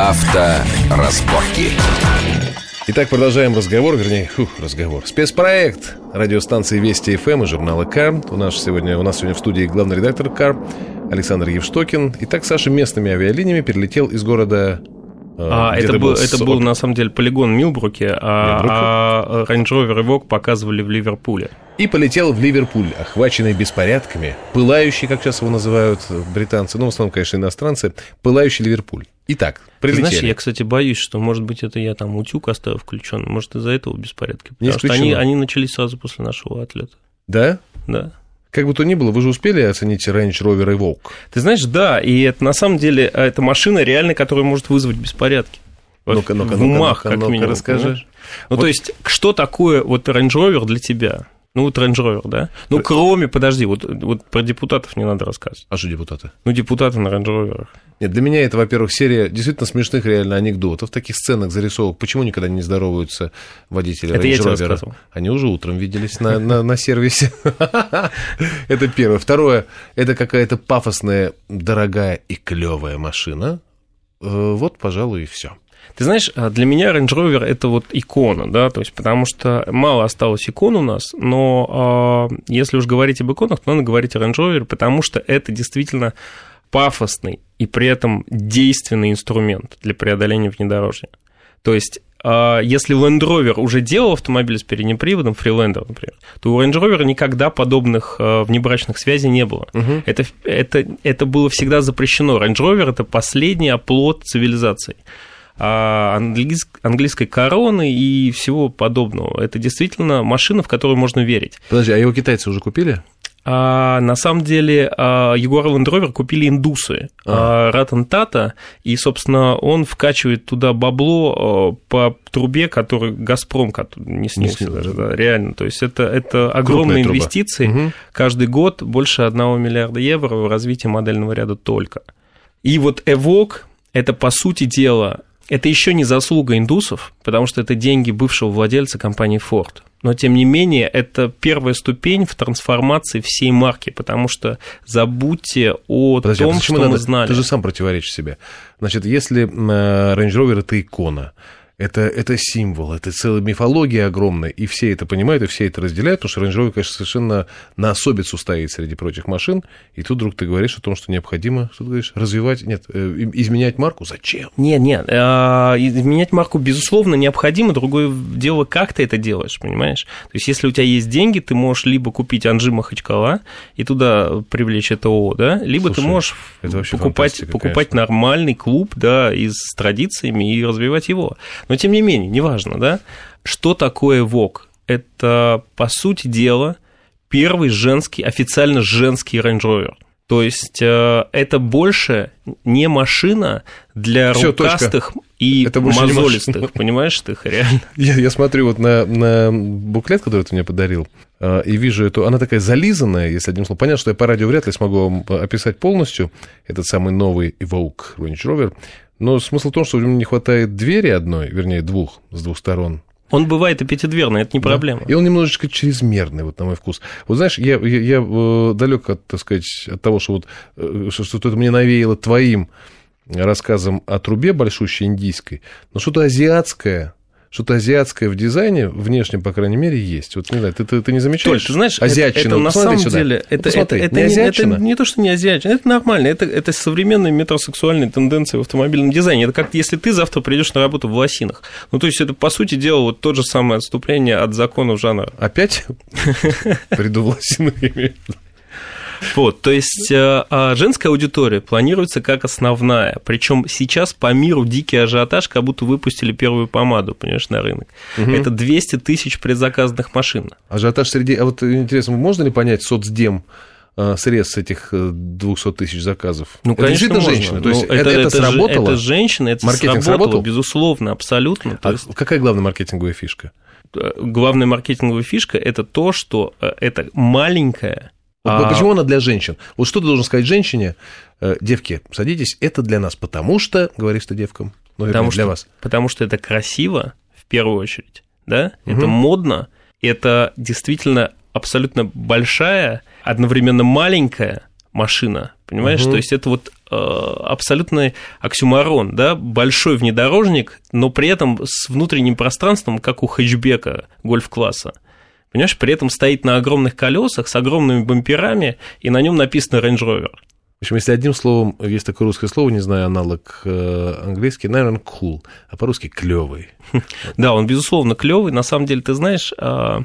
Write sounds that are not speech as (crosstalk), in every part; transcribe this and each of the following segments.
Авторазборки. Итак, продолжаем разговор, вернее, фух, разговор. Спецпроект радиостанции Вести ФМ и журнала Кар. У нас сегодня, у нас сегодня в студии главный редактор Кар Александр Евштокин. Итак, Саша местными авиалиниями перелетел из города а, это, был, это был, на самом деле, полигон Милбруке, а, а Range Rover Evoque показывали в Ливерпуле. И полетел в Ливерпуль, охваченный беспорядками, пылающий, как сейчас его называют британцы, ну, в основном, конечно, иностранцы, пылающий Ливерпуль. Итак, прилетели. Знаешь, я, кстати, боюсь, что, может быть, это я там утюг оставил включен, может, из-за этого беспорядки. Потому что они, они начались сразу после нашего отлета. Да? Да. Как бы то ни было, вы же успели оценить Range Rover Evoque? Ты знаешь, да, и это на самом деле это машина реально, которая может вызвать беспорядки. Ну-ка, ну-ка, в умах, ну-ка, как минимум. расскажи. Понимаешь? Ну, вот. то есть, что такое вот Range Rover для тебя? Ну, вот Range Rover, да? Ну, кроме, подожди, вот, вот про депутатов не надо рассказывать. А что депутаты? Ну, депутаты на Range Rover. Нет, для меня это, во-первых, серия действительно смешных реально анекдотов, таких сценок, зарисовок. Почему никогда не здороваются водители Range? Они уже утром виделись на, на, на сервисе. (laughs) Это первое. Второе, это какая-то пафосная, дорогая и клевая машина. Э, вот, пожалуй, и все. Ты знаешь, а, для меня Range Rover это вот икона, да, то есть потому что мало осталось икон у нас, но э, если уж говорить об иконах, то надо говорить о Range Rover, потому что это действительно пафосный и при этом действенный инструмент для преодоления внедорожья. То есть а, если Land Rover уже делал автомобиль с передним приводом, Freelander, например, то у Range Rover никогда подобных внебрачных связей не было. Угу. Это, это, это было всегда запрещено. Range Rover – это последний оплот цивилизации. А, английской короны и всего подобного. Это действительно машина, в которую можно верить. Подожди, а его китайцы уже купили? А, на самом деле а, Jaguar Land Rover купили индусы, а. Ратан Тата, и, собственно, он вкачивает туда бабло по трубе, который Газпром не снился не даже, да, реально. То есть это, это огромные Крупная инвестиции, угу. каждый год больше 1 миллиарда евро в развитие модельного ряда только. И вот Evoque – это, по сути дела, это еще не заслуга индусов, потому что это деньги бывшего владельца компании Ford. Но, тем не менее, это первая ступень в трансформации всей марки, потому что забудьте о Подожди, а том, а что надо? мы знали. Ты же сам противоречишь себе. Значит, если э, Range Rover – это икона, это, это символ, это целая мифология огромная, и все это понимают, и все это разделяют, потому что Range Rover, конечно, совершенно на особицу стоит среди прочих машин, и тут вдруг ты говоришь о том, что необходимо, что ты говоришь, развивать, нет, э, изменять марку, зачем? Нет, нет, а, изменять марку, безусловно, необходимо, другое дело, как ты это делаешь, понимаешь? То есть, если у тебя есть деньги, ты можешь либо купить Анжи Махачкала и туда привлечь это ООО, да, либо Слушай, ты можешь покупать, покупать нормальный клуб, да, из, с традициями и развивать его. Но тем не менее, неважно, да, что такое ВОК? Это, по сути дела, первый женский, официально женский Range Rover. То есть э, это больше не машина для Всё, рукастых точка. И это мозолистых, понимаешь ты их реально? (laughs) Я, я смотрю вот на, на буклет, который ты мне подарил, э, и вижу эту, она такая зализанная, если одним словом. Понятно, что я по радио вряд ли смогу вам описать полностью этот самый новый Evoque Range Rover, но смысл в том, что у него не хватает двери одной, вернее, двух, с двух сторон. Он бывает и пятидверный, это не да. проблема. И он немножечко чрезмерный, вот на мой вкус. Вот знаешь, я, я, я э, далек от, так сказать, от того, что вот э, что-то мне навеяло твоим рассказом о трубе большущей индийской, но что-то азиатское, что-то азиатское в дизайне, внешне, по крайней мере, есть. Вот не знаю, ты, ты, ты не замечаешь? Толь, ты знаешь, азиатчина. Это, это на самом сюда. деле, это, это, это, не, это не то, что не азиатчина, это нормально, это, это современные метросексуальные тенденции в автомобильном дизайне. Это как если ты завтра придешь на работу в лосинах. Ну, то есть, это, по сути дела, вот то же самое отступление от законов жанра. Опять? (laughs) Приду в лосинах, вот, то есть э, а женская аудитория планируется как основная. Причем сейчас по миру дикий ажиотаж, как будто выпустили первую помаду, понимаешь, на рынок. Угу. Это 200 тысяч предзаказанных машин. Ажиотаж среди... А вот интересно, можно ли понять соцдем э, срез этих 200 э, тысяч заказов. Ну, это конечно, можно. женщины. То есть ну, это, это, это сработало? Это женщина, это Маркетинг сработало, сработал? безусловно, абсолютно. А есть... какая главная маркетинговая фишка? Главная маркетинговая фишка – это то, что это маленькая вот а... Почему она для женщин? Вот что ты должен сказать женщине, э, девки, садитесь, это для нас, потому что, говоришь ты девкам, ну, потому для что, вас. Потому что это красиво, в первую очередь, да, угу. это модно, это действительно абсолютно большая, одновременно маленькая машина, понимаешь? Угу. То есть это вот абсолютный оксюмарон, да, большой внедорожник, но при этом с внутренним пространством, как у хэтчбека гольф-класса. Понимаешь, при этом стоит на огромных колесах с огромными бамперами, и на нем написано Range Rover. В общем, если одним словом, есть такое русское слово, не знаю, аналог э, английский, наверное, cool, а по-русски клевый. (laughs) Да, он, безусловно, клевый. На самом деле, ты знаешь, а,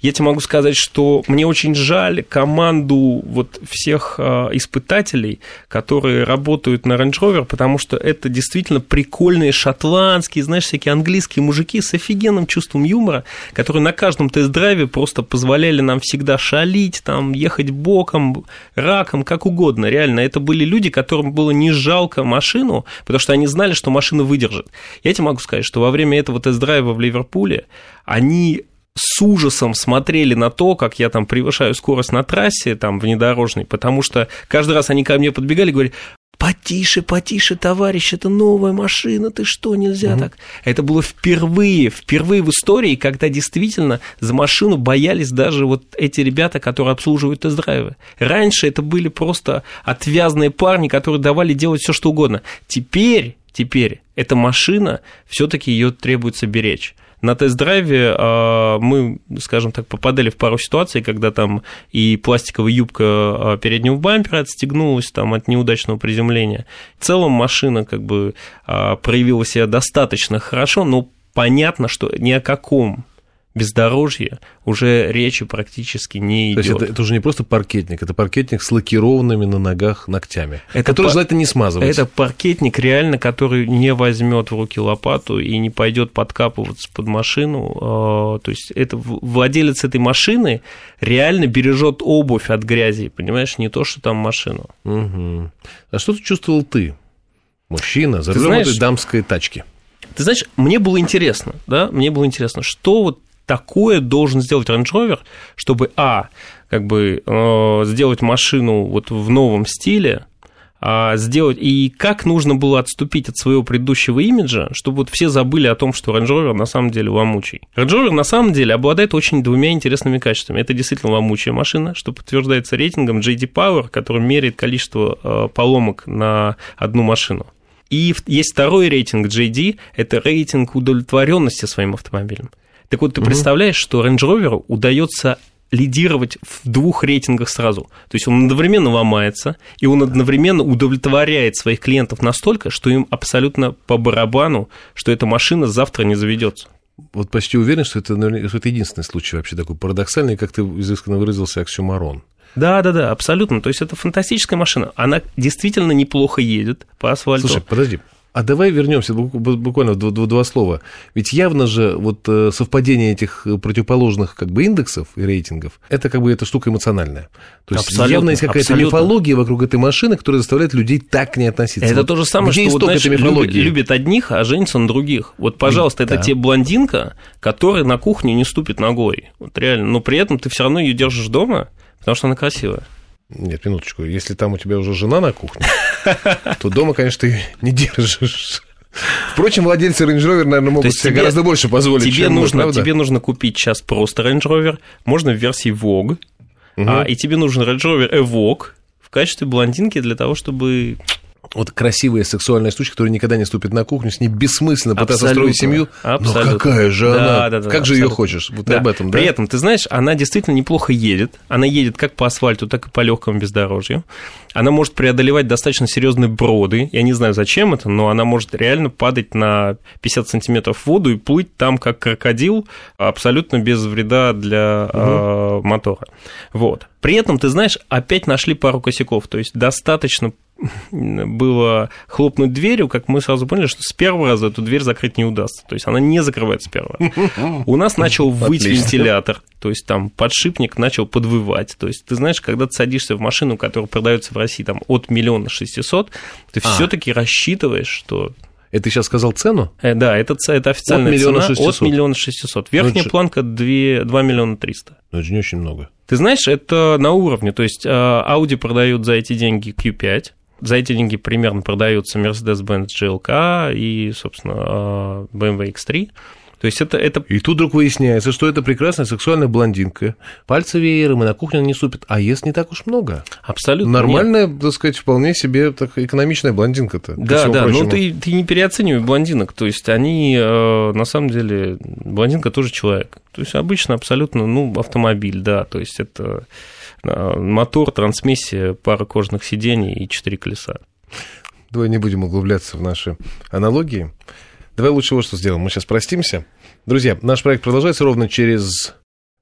я тебе могу сказать, что мне очень жаль команду вот всех а, испытателей, которые работают на Range Rover, потому что это действительно прикольные шотландские, знаешь, всякие английские мужики с офигенным чувством юмора, которые на каждом тест-драйве просто позволяли нам всегда шалить, там, ехать боком, раком, как угодно. Реально, это были люди, которым было не жалко машину, потому что они знали, что машина выдержит. Я тебе могу сказать, что во время этого тест-драйва в Ливерпуле они с ужасом смотрели на то, как я там превышаю скорость на трассе, там, внедорожной, потому что каждый раз они ко мне подбегали и говорили, потише, потише, товарищ, это новая машина, ты что, нельзя угу. так? Это было впервые, впервые в истории, когда действительно за машину боялись даже вот эти ребята, которые обслуживают тест-драйвы. Раньше это были просто отвязные парни, которые давали делать все что угодно. Теперь, теперь эта машина, все-таки ее требуется беречь на тест-драйве а, мы, скажем так, попадали в пару ситуаций, когда там и пластиковая юбка а, переднего бампера отстегнулась там от неудачного приземления. В целом машина как бы а, проявила себя достаточно хорошо, но понятно, что ни о каком бездорожье уже речи практически не идет. То есть это, это уже не просто паркетник, это паркетник с лакированными на ногах ногтями, это который пар... желательно не смазывать. Это паркетник реально, который не возьмет в руки лопату и не пойдет подкапываться под машину. А, то есть это владелец этой машины реально бережет обувь от грязи, понимаешь, не то, что там машину. Угу. А что ты чувствовал ты, мужчина, за рулем этой дамской тачки? Ты знаешь, мне было интересно, да, мне было интересно, что вот такое должен сделать Range Rover, чтобы, а, как бы э, сделать машину вот в новом стиле, а сделать, и как нужно было отступить от своего предыдущего имиджа, чтобы вот все забыли о том, что Range Rover на самом деле ломучий. Range Rover на самом деле обладает очень двумя интересными качествами. Это действительно ломучая машина, что подтверждается рейтингом JD Power, который меряет количество э, поломок на одну машину. И есть второй рейтинг JD, это рейтинг удовлетворенности своим автомобилем. Так вот, ты угу. представляешь, что Range Rover удается лидировать в двух рейтингах сразу. То есть он одновременно ломается, и он одновременно удовлетворяет своих клиентов настолько, что им абсолютно по барабану, что эта машина завтра не заведется. Вот почти уверен, что это, что это единственный случай вообще такой парадоксальный, как ты изысканно выразился, оксюмарон. Да, да, да, абсолютно. То есть это фантастическая машина. Она действительно неплохо едет по асфальту. Слушай, подожди, а давай вернемся буквально в два, два слова. Ведь явно же вот э, совпадение этих противоположных как бы индексов и рейтингов, это как бы эта штука эмоциональная. То есть абсолютно, явно есть какая-то мифология вокруг этой машины, которая заставляет людей так к ней относиться. Это вот то же самое, что вот, знаешь, любит, любит одних, а женится на других. Вот, пожалуйста, это да. те блондинка, которая на кухню не ступит ногой. Вот реально. Но при этом ты все равно ее держишь дома, потому что она красивая. Нет, минуточку. Если там у тебя уже жена на кухне, то дома, конечно, ты не держишь. Впрочем, владельцы Range Rover, наверное, могут себе тебе, гораздо больше позволить, тебе чем нужно, мы, Тебе нужно купить сейчас просто Range Rover, можно в версии Vogue, угу. а, и тебе нужен Range Rover Evoque в качестве блондинки для того, чтобы вот красивая сексуальная штучка, которая никогда не ступит на кухню, с ней бессмысленно пытаться строить семью. Абсолютно. Но какая же да, она? Да, да, как же ее хочешь? Вот да. об этом, да? При этом, ты знаешь, она действительно неплохо едет. Она едет как по асфальту, так и по легкому бездорожью. Она может преодолевать достаточно серьезные броды. Я не знаю, зачем это, но она может реально падать на 50 сантиметров в воду и плыть там, как крокодил, абсолютно без вреда для угу. э, мотора. Вот. При этом, ты знаешь, опять нашли пару косяков. То есть достаточно было хлопнуть дверью, как мы сразу поняли, что с первого раза эту дверь закрыть не удастся. То есть она не закрывается с первого раза. У нас начал выть вентилятор, то есть там подшипник начал подвывать. То есть ты знаешь, когда ты садишься в машину, которая продается в России там от миллиона шестисот, ты а. все-таки рассчитываешь, что это ты сейчас сказал цену? Э, да, это, это официальная от миллиона цена 600. от миллиона шестисот. Верхняя ну, планка 2, 2 миллиона триста. Ну, это не очень много. Ты знаешь, это на уровне. То есть Audi продают за эти деньги Q5, за эти деньги примерно продаются Mercedes-Benz GLK и, собственно, BMW X3. То есть это, это... И тут вдруг выясняется, что это прекрасная сексуальная блондинка, пальцы веером и на кухню не супит, а ест не так уж много. Абсолютно. Нормальная, нет. так сказать, вполне себе так, экономичная блондинка-то. Да, да, ну ты, ты не переоценивай блондинок, то есть они, э, на самом деле, блондинка тоже человек. То есть обычно абсолютно, ну, автомобиль, да, то есть это мотор, трансмиссия, пара кожных сидений и четыре колеса. Давай не будем углубляться в наши аналогии. Давай лучше вот что сделаем. Мы сейчас простимся. Друзья, наш проект продолжается ровно через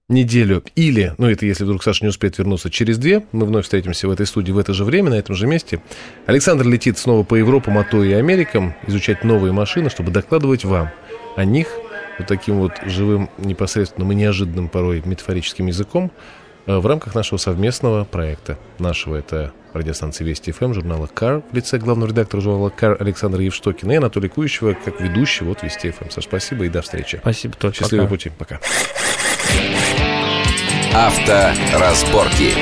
неделю или, ну это если вдруг Саша не успеет вернуться, через две. Мы вновь встретимся в этой студии в это же время, на этом же месте. Александр летит снова по Европам, а то и Америкам, изучать новые машины, чтобы докладывать вам о них вот таким вот живым, непосредственным и неожиданным порой метафорическим языком в рамках нашего совместного проекта. Нашего это радиостанции Вести ФМ, журнала «Кар» в лице главного редактора журнала «Кар» Александра Евштокина и Анатолия Кующева как ведущего от Вести ФМ. Саш, спасибо и до встречи. Спасибо, Толь. Счастливого пока. пути. Пока. Авторазборки.